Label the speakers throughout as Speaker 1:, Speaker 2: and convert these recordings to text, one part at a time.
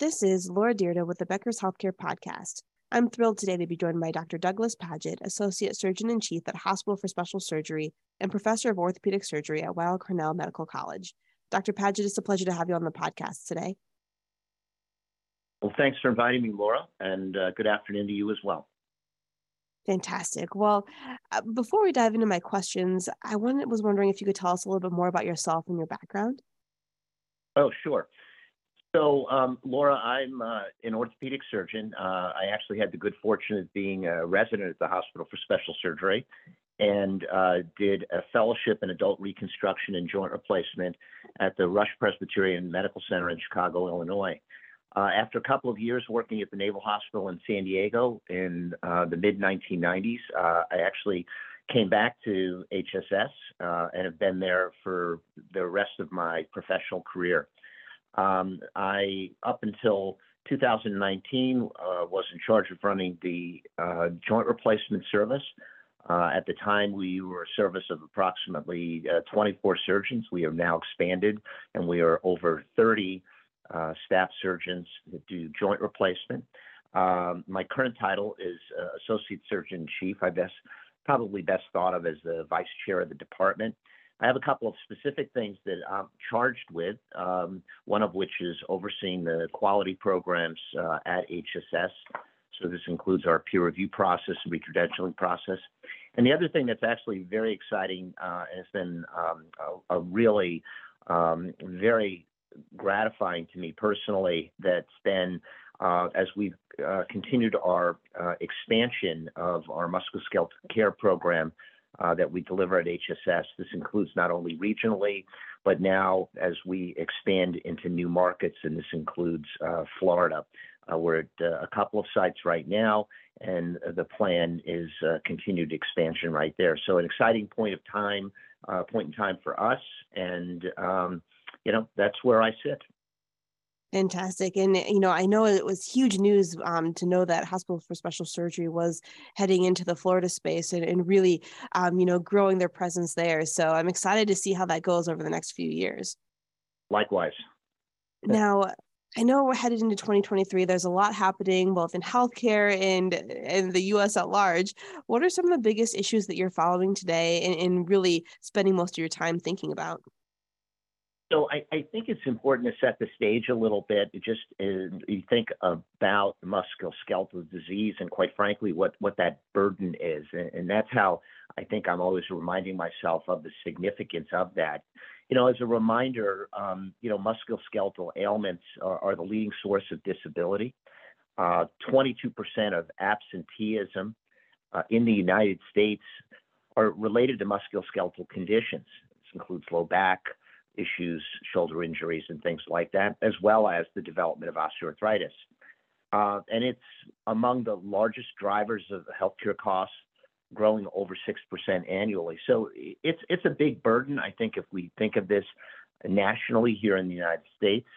Speaker 1: This is Laura Dyrda with the Becker's Healthcare Podcast. I'm thrilled today to be joined by Dr. Douglas Padgett, Associate Surgeon in Chief at Hospital for Special Surgery and Professor of Orthopedic Surgery at Weill Cornell Medical College. Dr. Padgett, it's a pleasure to have you on the podcast today.
Speaker 2: Well, thanks for inviting me, Laura, and uh, good afternoon to you as well.
Speaker 1: Fantastic. Well, uh, before we dive into my questions, I wanted, was wondering if you could tell us a little bit more about yourself and your background.
Speaker 2: Oh, sure. So, um, Laura, I'm uh, an orthopedic surgeon. Uh, I actually had the good fortune of being a resident at the Hospital for Special Surgery and uh, did a fellowship in adult reconstruction and joint replacement at the Rush Presbyterian Medical Center in Chicago, Illinois. Uh, after a couple of years working at the Naval Hospital in San Diego in uh, the mid 1990s, uh, I actually came back to HSS and have been there for the rest of my professional career. Um, I, up until 2019, uh, was in charge of running the uh, joint replacement service. Uh, at the time, we were a service of approximately uh, 24 surgeons. We have now expanded, and we are over 30 uh, staff surgeons that do joint replacement. Um, my current title is uh, Associate Surgeon Chief. I best probably best thought of as the Vice Chair of the department. I have a couple of specific things that I'm charged with, um, one of which is overseeing the quality programs uh, at HSS. So this includes our peer review process and recredentialing process. And the other thing that's actually very exciting uh, and has been um, a, a, really um, very gratifying to me personally that's been uh, as we've uh, continued our uh, expansion of our musculoskeletal care program uh, that we deliver at HSS. This includes not only regionally, but now as we expand into new markets, and this includes uh, Florida. Uh, we're at a couple of sites right now, and the plan is continued expansion right there. So an exciting point of time, point in time for us, and um, you know that's where I sit.
Speaker 1: Fantastic. And, you know, I know it was huge news um, to know that Hospital for Special Surgery was heading into the Florida space and, and really, um, you know, growing their presence there. So I'm excited to see how that goes over the next few years.
Speaker 2: Likewise.
Speaker 1: Now, I know we're headed into 2023. There's a lot happening both in healthcare and in the US at large. What are some of the biggest issues that you're following today and, and really spending most of your time thinking about?
Speaker 2: So I, I, think it's important to set the stage a little bit. Just uh, you think about musculoskeletal disease and, quite frankly, what what that burden is, and, and, that's how I think I'm always reminding myself of the significance of that. You know, as a reminder, um, you know, musculoskeletal ailments are, are the leading source of disability. Uh, 22% of absenteeism uh, in the United States are related to musculoskeletal conditions. This includes low back issues, shoulder injuries, and things like that, as well as the development of osteoarthritis. Uh, and it's among the largest drivers of healthcare costs, growing over 6% annually. So it's, it's a big burden, I think, if we think of this nationally here in the United States.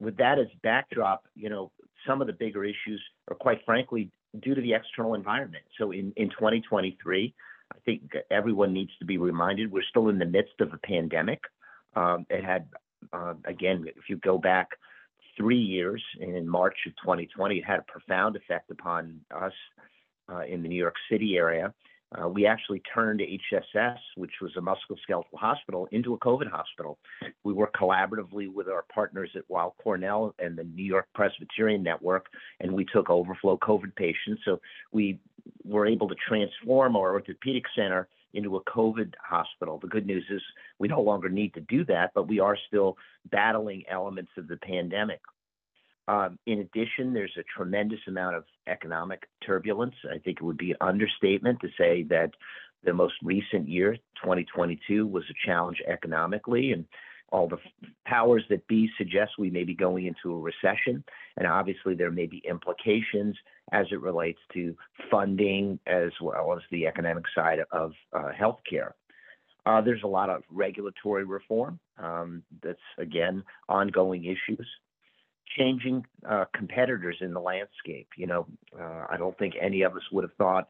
Speaker 2: With that as backdrop, you know, some of the bigger issues are quite frankly due to the external environment. So in, in 2023, I think everyone needs to be reminded we're still in the midst of a pandemic. Um, it had, uh, again, if you go back three years in March of 2020, it had a profound effect upon us uh, in the New York City area. Uh, we actually turned HSS, which was a musculoskeletal hospital, into a COVID hospital. We work collaboratively with our partners at Weill Cornell and the New York Presbyterian Network, and we took overflow COVID patients. So we were able to transform our orthopedic center into a COVID hospital. The good news is we no longer need to do that, but we are still battling elements of the pandemic. Um, in addition, there's a tremendous amount of economic turbulence. I think it would be an understatement to say that the most recent year, 2022, was a challenge economically, and all the powers that be suggest we may be going into a recession. And obviously, there may be implications as it relates to funding as well as the economic side of uh, healthcare. Uh, there's a lot of regulatory reform um, that's, again, ongoing issues. changing uh, competitors in the landscape. You know, uh, I don't think any of us would have thought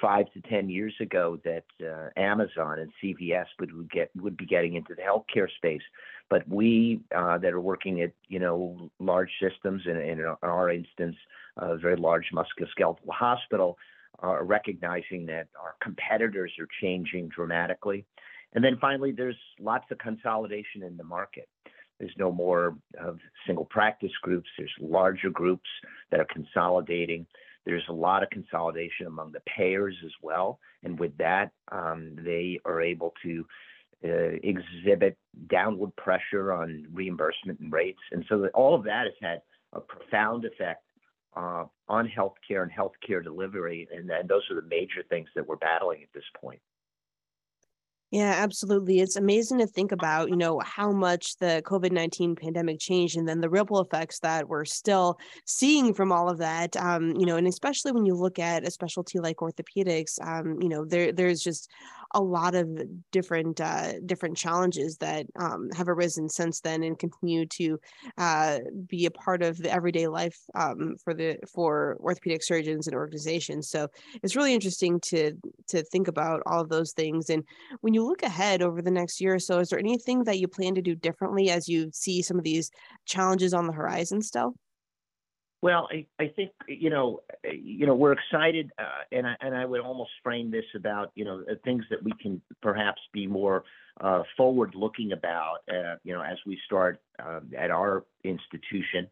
Speaker 2: five to ten years ago that uh, Amazon and CVS would, would get would be getting into the healthcare space. But we uh, that are working at you know large systems, and in, in our instance, a very large musculoskeletal hospital, are recognizing that our competitors are changing dramatically. And then finally, there's lots of consolidation in the market. There's no more of single practice groups. There's larger groups that are consolidating. There's a lot of consolidation among the payers as well. And with that, um, they are able to uh, exhibit downward pressure on reimbursement and rates. And so all of that has had a profound effect uh, on healthcare and healthcare delivery. And, and those are the major things that we're battling at this point.
Speaker 1: Yeah, absolutely. It's amazing to think about, you know, how much the COVID 19 pandemic changed and then the ripple effects that we're still seeing from all of that. Um, you know, and especially when you look at a specialty like orthopedics, um, you know, there there's just a lot of different uh, different challenges that um, have arisen since then and continue to uh, be a part of the everyday life um, for the for orthopedic surgeons and organizations. So it's really interesting to to think about all of those things. And when you look ahead over the next year or so, is there anything that you plan to do differently as you see some of these challenges on the horizon still?
Speaker 2: Well, I, I think you know, you know, we're excited, uh, and I and I would almost frame this about you know things that we can perhaps be more uh, forward-looking about, uh, you know, as we start um, at our institution.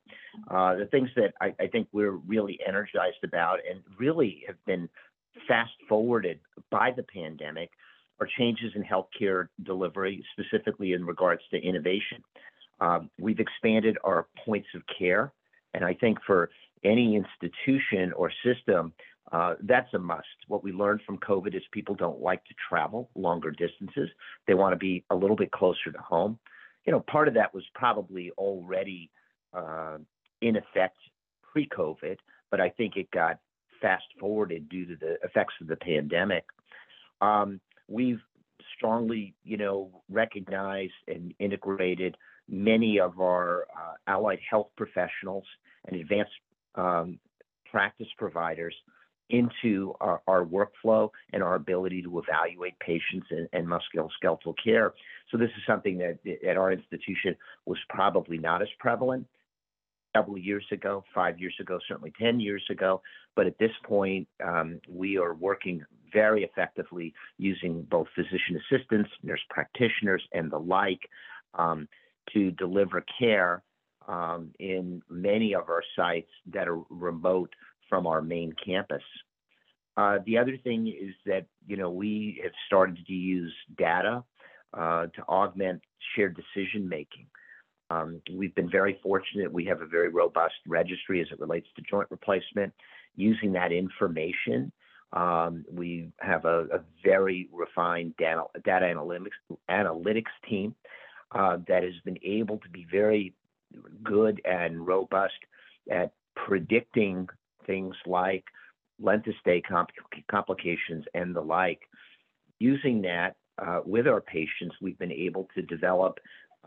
Speaker 2: Uh, the things that I, I think we're really energized about, and really have been fast-forwarded by the pandemic, are changes in healthcare delivery, specifically in regards to innovation. Um, we've expanded our points of care. And I think for any institution or system, uh, that's a must. What we learned from COVID is people don't like to travel longer distances. They want to be a little bit closer to home. You know, part of that was probably already uh, in effect pre COVID, but I think it got fast forwarded due to the effects of the pandemic. Um, we've strongly, you know, recognized and integrated many of our allied health professionals and advanced um, practice providers into our, our, workflow and our ability to evaluate patients and, and musculoskeletal care. So this is something that at our institution was probably not as prevalent several years ago, five years ago, certainly 10 years ago. But at this point, um, we are working very effectively using both physician assistants, nurse practitioners, and the like um, to deliver care um, in many of our sites that are remote from our main campus. Uh, the other thing is that you know we have started to use data uh, to augment shared decision making. Um, we've been very fortunate. We have a very robust registry as it relates to joint replacement. Using that information, um, we have a, a very refined data, data analytics, analytics team uh, that has been able to be very good and robust at predicting things like length of stay complications and the like. Using that uh, with our patients, we've been able to develop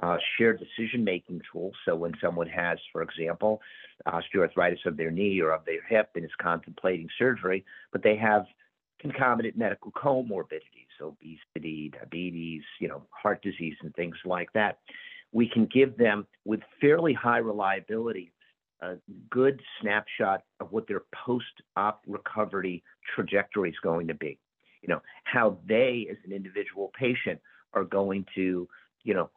Speaker 2: uh, shared decision making tools. So when someone has, for example, osteoarthritis of their knee or of their hip and is contemplating surgery, but they have concomitant medical comorbidities, obesity, diabetes, you know, heart disease, and things like that. We can give them with fairly high reliability a good snapshot of what their post-op recovery trajectory is going to be. You know, how they as an individual patient are going to, you know,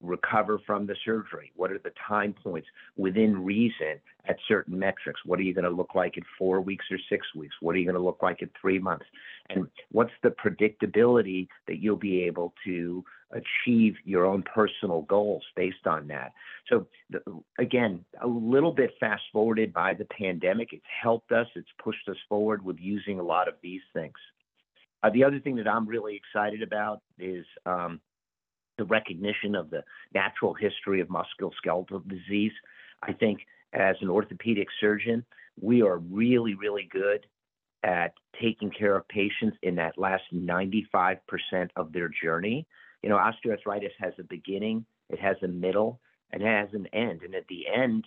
Speaker 2: recover from the surgery? What are the time points within reason at certain metrics? What are you going to look like in four weeks or six weeks? What are you going to look like in three months? And what's the predictability that you'll be able to achieve your own personal goals based on that? So, again, a little bit fast forwarded by the pandemic. It's helped us, it's pushed us forward with using a lot of these things. Uh, the other thing that I'm really excited about is um, the recognition of the natural history of musculoskeletal disease. I think as an orthopedic surgeon, we are really, really good at taking care of patients in that last 95% of their journey. You know, osteoarthritis has a beginning, it has a middle, and it has an end. And at the end,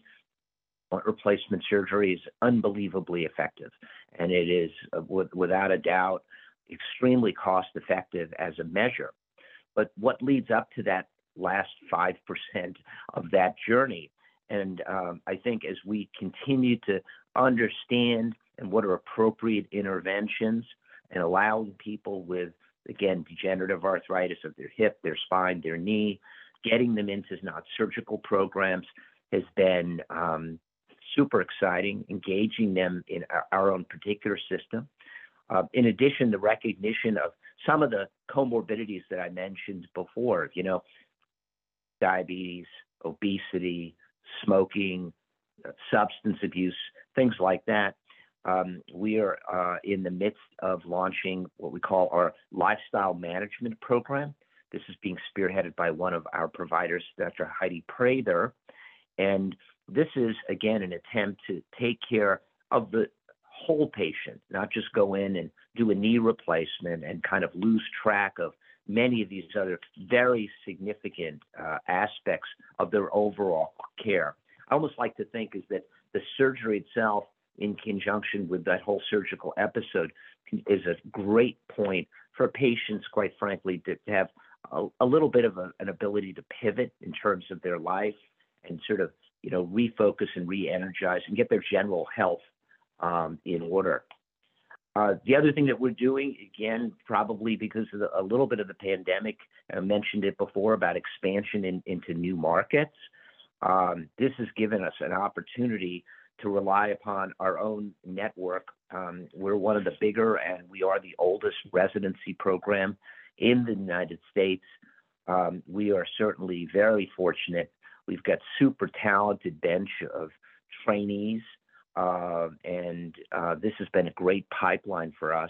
Speaker 2: replacement surgery is unbelievably effective, and it is uh, without a doubt extremely cost effective as a measure. But what leads up to that last 5% of that journey? And um, I think as we continue to understand and what are appropriate interventions and allowing people with, again, degenerative arthritis of their hip, their spine, their knee, getting them into not surgical programs has been um, super exciting, engaging them in our, our own particular system. Uh, in addition, the recognition of some of the comorbidities that I mentioned before, you know, diabetes, obesity, smoking, uh, substance abuse, things like that. Um, we are uh, in the midst of launching what we call our lifestyle management program. This is being spearheaded by one of our providers, Dr. Heidi Prather. And this is, again, an attempt to take care of the whole patient, not just go in and do a knee replacement and kind of lose track of many of these other very significant uh, aspects of their overall care. I almost like to think is that the surgery itself, in conjunction with that whole surgical episode, is a great point for patients, quite frankly, to have a, a little bit of a, an ability to pivot in terms of their life and sort of you know refocus and re-energize and get their general health um, in order. Uh, the other thing that we're doing, again, probably because of the, a little bit of the pandemic, I mentioned it before about expansion in, into new markets. Um, this has given us an opportunity to rely upon our own network. Um, we're one of the bigger and we are the oldest residency program in the United States. Um, we are certainly very fortunate. We've got super talented bench of trainees uh, and uh, this has been a great pipeline for us.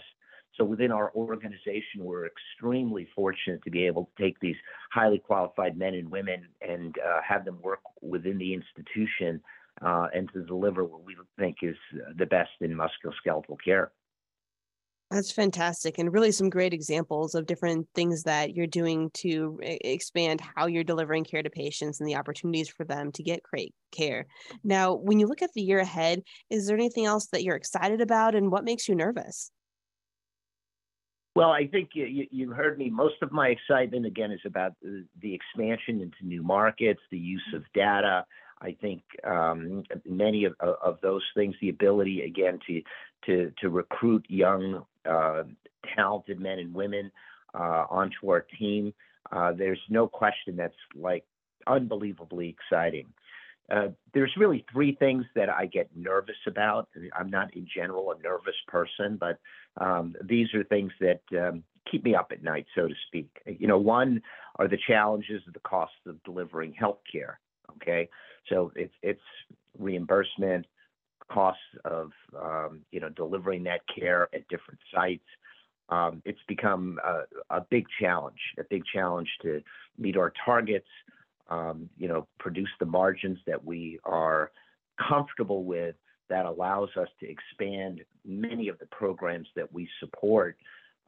Speaker 2: So within our organization, we're extremely fortunate to be able to take these highly qualified men and women and uh, have them work within the institution uh, and to deliver what we think is the best in musculoskeletal care.
Speaker 1: That's fantastic, and really some great examples of different things that you're doing to expand how you're delivering care to patients and the opportunities for them to get great care. Now, when you look at the year ahead, is there anything else that you're excited about, and what makes you nervous?
Speaker 2: Well, I think you, you heard me. Most of my excitement, again, is about the, the expansion into new markets, the use of data. I think um, many of, of those things, the ability again to to to recruit young uh, talented men and women uh, onto our team. Uh, there's no question that's like unbelievably exciting. Uh, there's really three things that I get nervous about. I'm not in general a nervous person, but um, these are things that um, keep me up at night, so to speak. You know, one are the challenges of the cost of delivering healthcare. Okay, so it's it's reimbursement, costs of um, you know delivering that care at different sites. Um, it's become a, a, big challenge, a big challenge to meet our targets. Um, you know, produce the margins that we are comfortable with that allows us to expand many of the programs that we support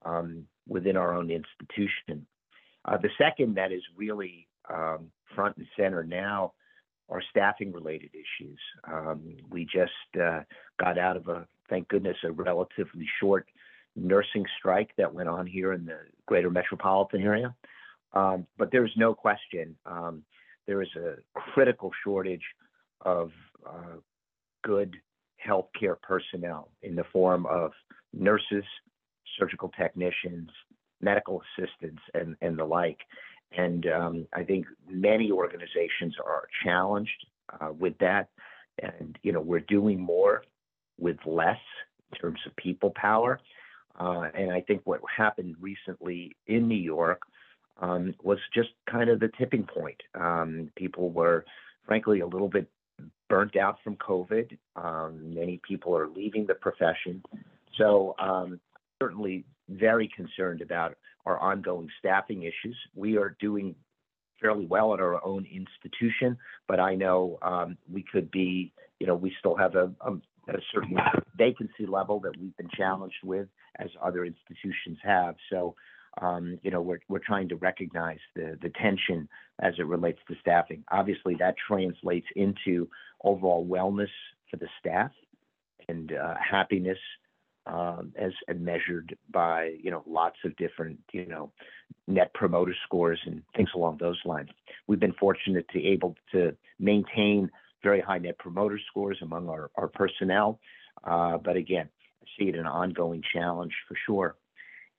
Speaker 2: um, within our own institution. Uh, the second that is really um, front and center now are staffing related issues. Um, we just uh, got out of a, thank goodness, a relatively short nursing strike that went on here in the greater metropolitan area. Um, but there's no question um, there is a critical shortage of uh, good healthcare personnel in the form of nurses, surgical technicians, medical assistants, and, and the like. And um, I think many organizations are challenged uh, with that. And, you know, we're doing more with less in terms of people power. Uh, and I think what happened recently in New York um, was just kind of the tipping point. Um, people were, frankly, a little bit burnt out from COVID. Um, many people are leaving the profession. So, um, certainly very concerned about our ongoing staffing issues. We are doing fairly well at our own institution, but I know um, we could be, you know, we still have a, a, a, certain vacancy level that we've been challenged with, as other institutions have. So um, you know, we're, we're trying to recognize the, the tension as it relates to staffing. Obviously, that translates into overall wellness for the staff and uh, happiness um, as measured by, you know, lots of different, you know, net promoter scores and things along those lines. We've been fortunate to able to maintain very high net promoter scores among our, our personnel. Uh, but again, I see it an ongoing challenge for sure.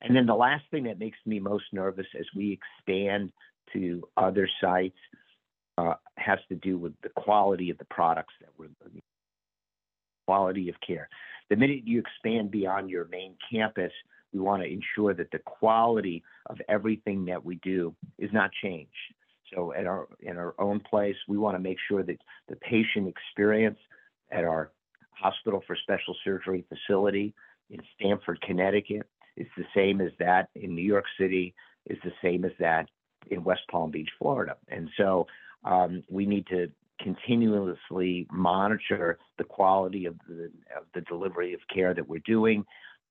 Speaker 2: And then the last thing that makes me most nervous as we expand to other sites uh, has to do with the quality of the products that we're quality of care. The minute you expand beyond your main campus, we want to ensure that the quality of everything that we do is not changed. So at our in our own place, we want to make sure that the patient experience at our hospital for special surgery facility in Stamford, Connecticut, is the same as that in New York City, is the same as that in West Palm Beach, Florida. And so um, we need to continuously monitor the quality of the, of the delivery of care that we're doing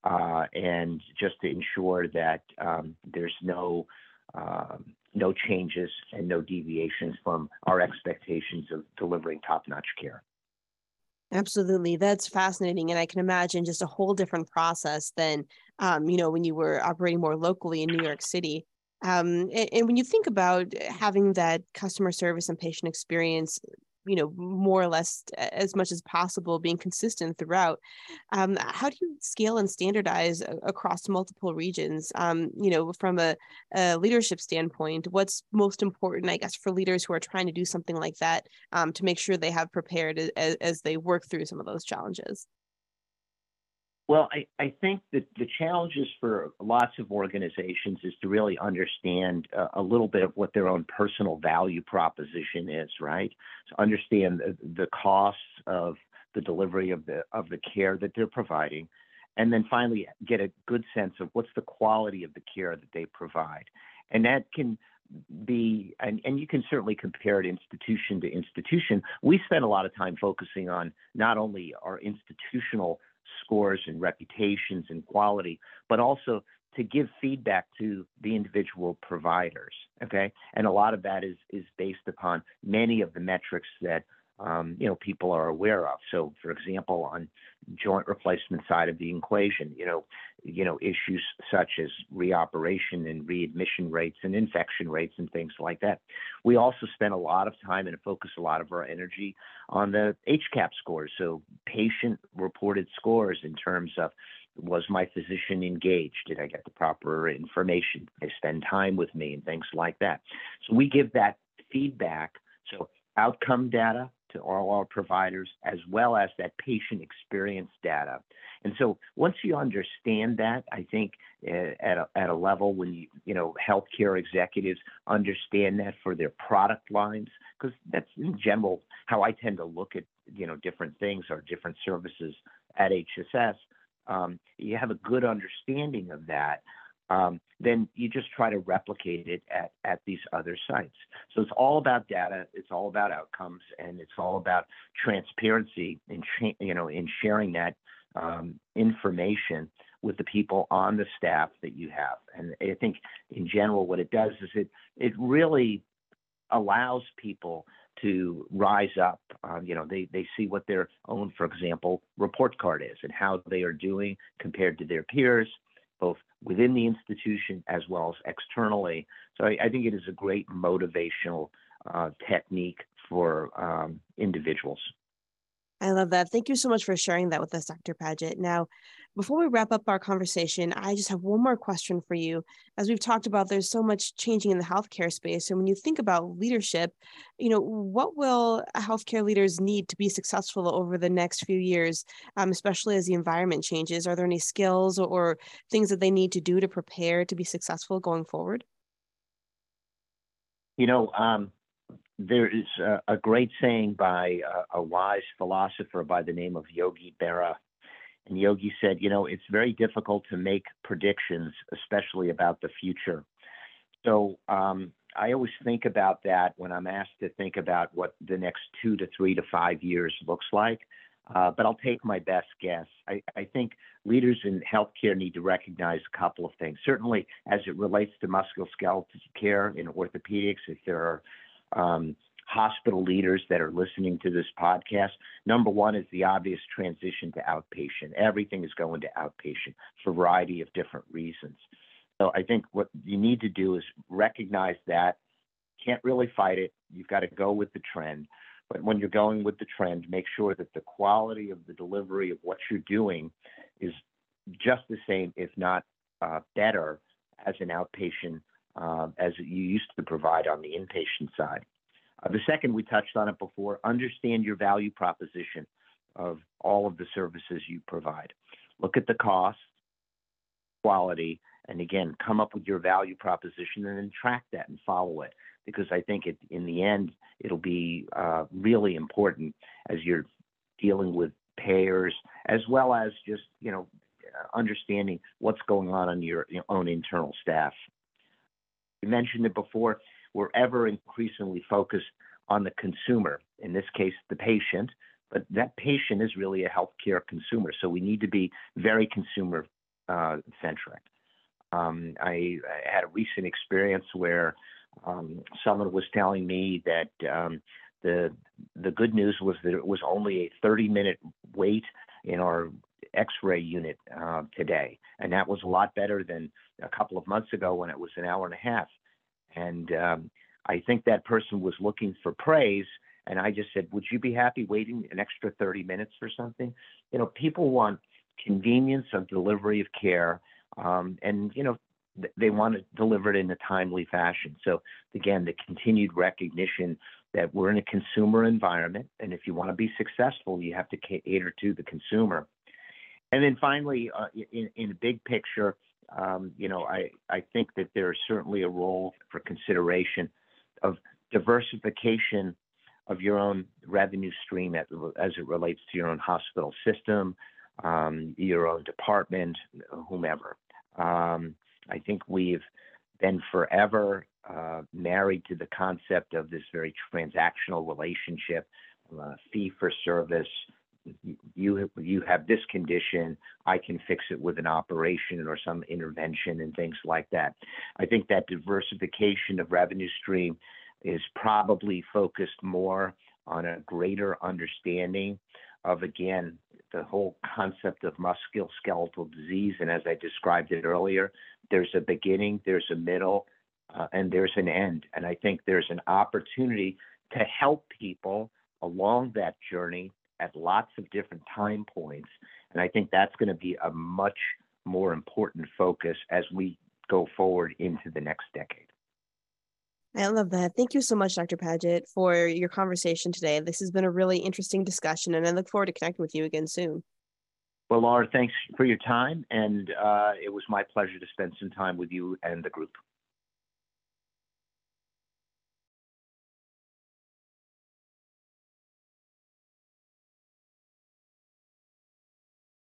Speaker 2: uh, and just to ensure that um, there's no um, no changes and no deviations from our expectations of delivering top-notch care.
Speaker 1: Absolutely. That's fascinating. And I can imagine just a whole different process than, um, you know, when you were operating more locally in New York City. Um, and, and, when you think about having that customer service and patient experience you know more or less as much as possible being consistent throughout um, how do you scale and standardize across multiple regions? Um, you know from a, a, leadership standpoint what's most important i guess for leaders who are trying to do something like that um, to make sure they have prepared as, as they work through some of those challenges
Speaker 2: well, I, I think that the challenges for lots of organizations is to really understand uh, a little bit of what their own personal value proposition is, right? So understand the, the costs of the delivery of the of the care that they're providing, and then finally get a good sense of what's the quality of the care that they provide, and that can be and, and you can certainly compare it institution to institution. We spend a lot of time focusing on not only our institutional scores and reputations and quality, but also to give feedback to the individual providers. Okay, and a lot of that is is based upon many of the metrics that um, you know people are aware of. So, for example, on joint replacement side of the equation, you know, you know issues such as reoperation and readmission rates and infection rates and things like that. We also spend a lot of time and focus a lot of our energy on the HCAHPS scores, so patient reported scores in terms of was my physician engaged? Did I get the proper information? Did they spend time with me and things like that? So we give that feedback. So outcome data, to all our providers as well as that patient experience data. And so once you understand that, I think uh, at, a, at a level when you, you know, healthcare executives understand that for their product lines, because that's in general how I tend to look at, you know, different things or different services at HSS. Um, you have a good understanding of that um, then you just try to replicate it at, at these other sites. So it's all about data, it's all about outcomes, and it's all about transparency in you know in sharing that um, information with the people on the staff that you have. And I think in general, what it does is it it really allows people to rise up. Um, you know, they, they see what their own, for example, report card is and how they are doing compared to their peers both within the institution as well as externally. So I, I think it is a great motivational uh, technique for um, individuals.
Speaker 1: I love that. Thank you so much for sharing that with us, Dr. Padgett. Now, before we wrap up our conversation, I just have one more question for you. As we've talked about, there's so much changing in the healthcare space. And when you think about leadership, you know, what will healthcare leaders need to be successful over the next few years, um, especially as the environment changes? Are there any skills or things that they need to do to prepare to be successful going forward?
Speaker 2: You know, um, there is a, a great saying by a, a, wise philosopher by the name of Yogi Berra. And Yogi said, you know, it's very difficult to make predictions, especially about the future. So um, I always think about that when I'm asked to think about what the next two to three to five years looks like. uh, but I'll take my best guess. I, I, think leaders in healthcare need to recognize a couple of things. Certainly, as it relates to musculoskeletal care in orthopedics, if there are um, hospital leaders that are listening to this podcast, number one is the obvious transition to outpatient. Everything is going to outpatient for a variety of different reasons. So I think what you need to do is recognize that. Can't really fight it. You've got to go with the trend. But when you're going with the trend, make sure that the quality of the delivery of what you're doing is just the same, if not uh, better, as an outpatient uh, as you used to provide on the inpatient side. Uh, the second, we touched on it before, understand your value proposition of all of the services you provide. Look at the cost, quality, and again, come up with your value proposition and then track that and follow it because I think it, in the end, it'll be uh, really important as you're dealing with payers as well as just, you know, understanding what's going on on your, your own internal staff. You mentioned it before, we're ever increasingly focused on the consumer, in this case, the patient, but that patient is really a healthcare consumer. So we need to be very consumer uh, centric. Um, I, I, had a recent experience where um, someone was telling me that um, the the good news was that it was only a 30 minute wait in our X-ray unit uh, today, and that was a lot better than a couple of months ago when it was an hour and a half. And um, I think that person was looking for praise. And I just said, Would you be happy waiting an extra 30 minutes for something? You know, people want convenience of delivery of care. Um, and, you know, they want it in a timely fashion. So, again, the continued recognition that we're in a consumer environment. And if you want to be successful, you have to cater to the consumer. And then finally, uh, in, in a big picture, um, you know, I, I think that there is certainly a role for consideration of diversification of your own revenue stream as, as it relates to your own hospital system, um, your own department, whomever. Um, I think we've been forever uh, married to the concept of this very transactional relationship, uh, fee for service, you you have this condition i can fix it with an operation or some intervention and things like that. I think that diversification of revenue stream is probably focused more on a greater understanding of again the whole concept of musculoskeletal disease. And as i described it earlier there's a beginning there's a middle uh, and there's an end. And i think there's an opportunity to help people along that journey at lots of different time points. And I think that's going to be a much more important focus as we go forward into the next decade.
Speaker 1: I love that. Thank you so much, Dr. Padgett, for your conversation today. This has been a really interesting discussion, and I look forward to connecting with you again soon.
Speaker 2: Well, Laura, thanks for your time, and uh, it was my pleasure to spend some time with you and the group.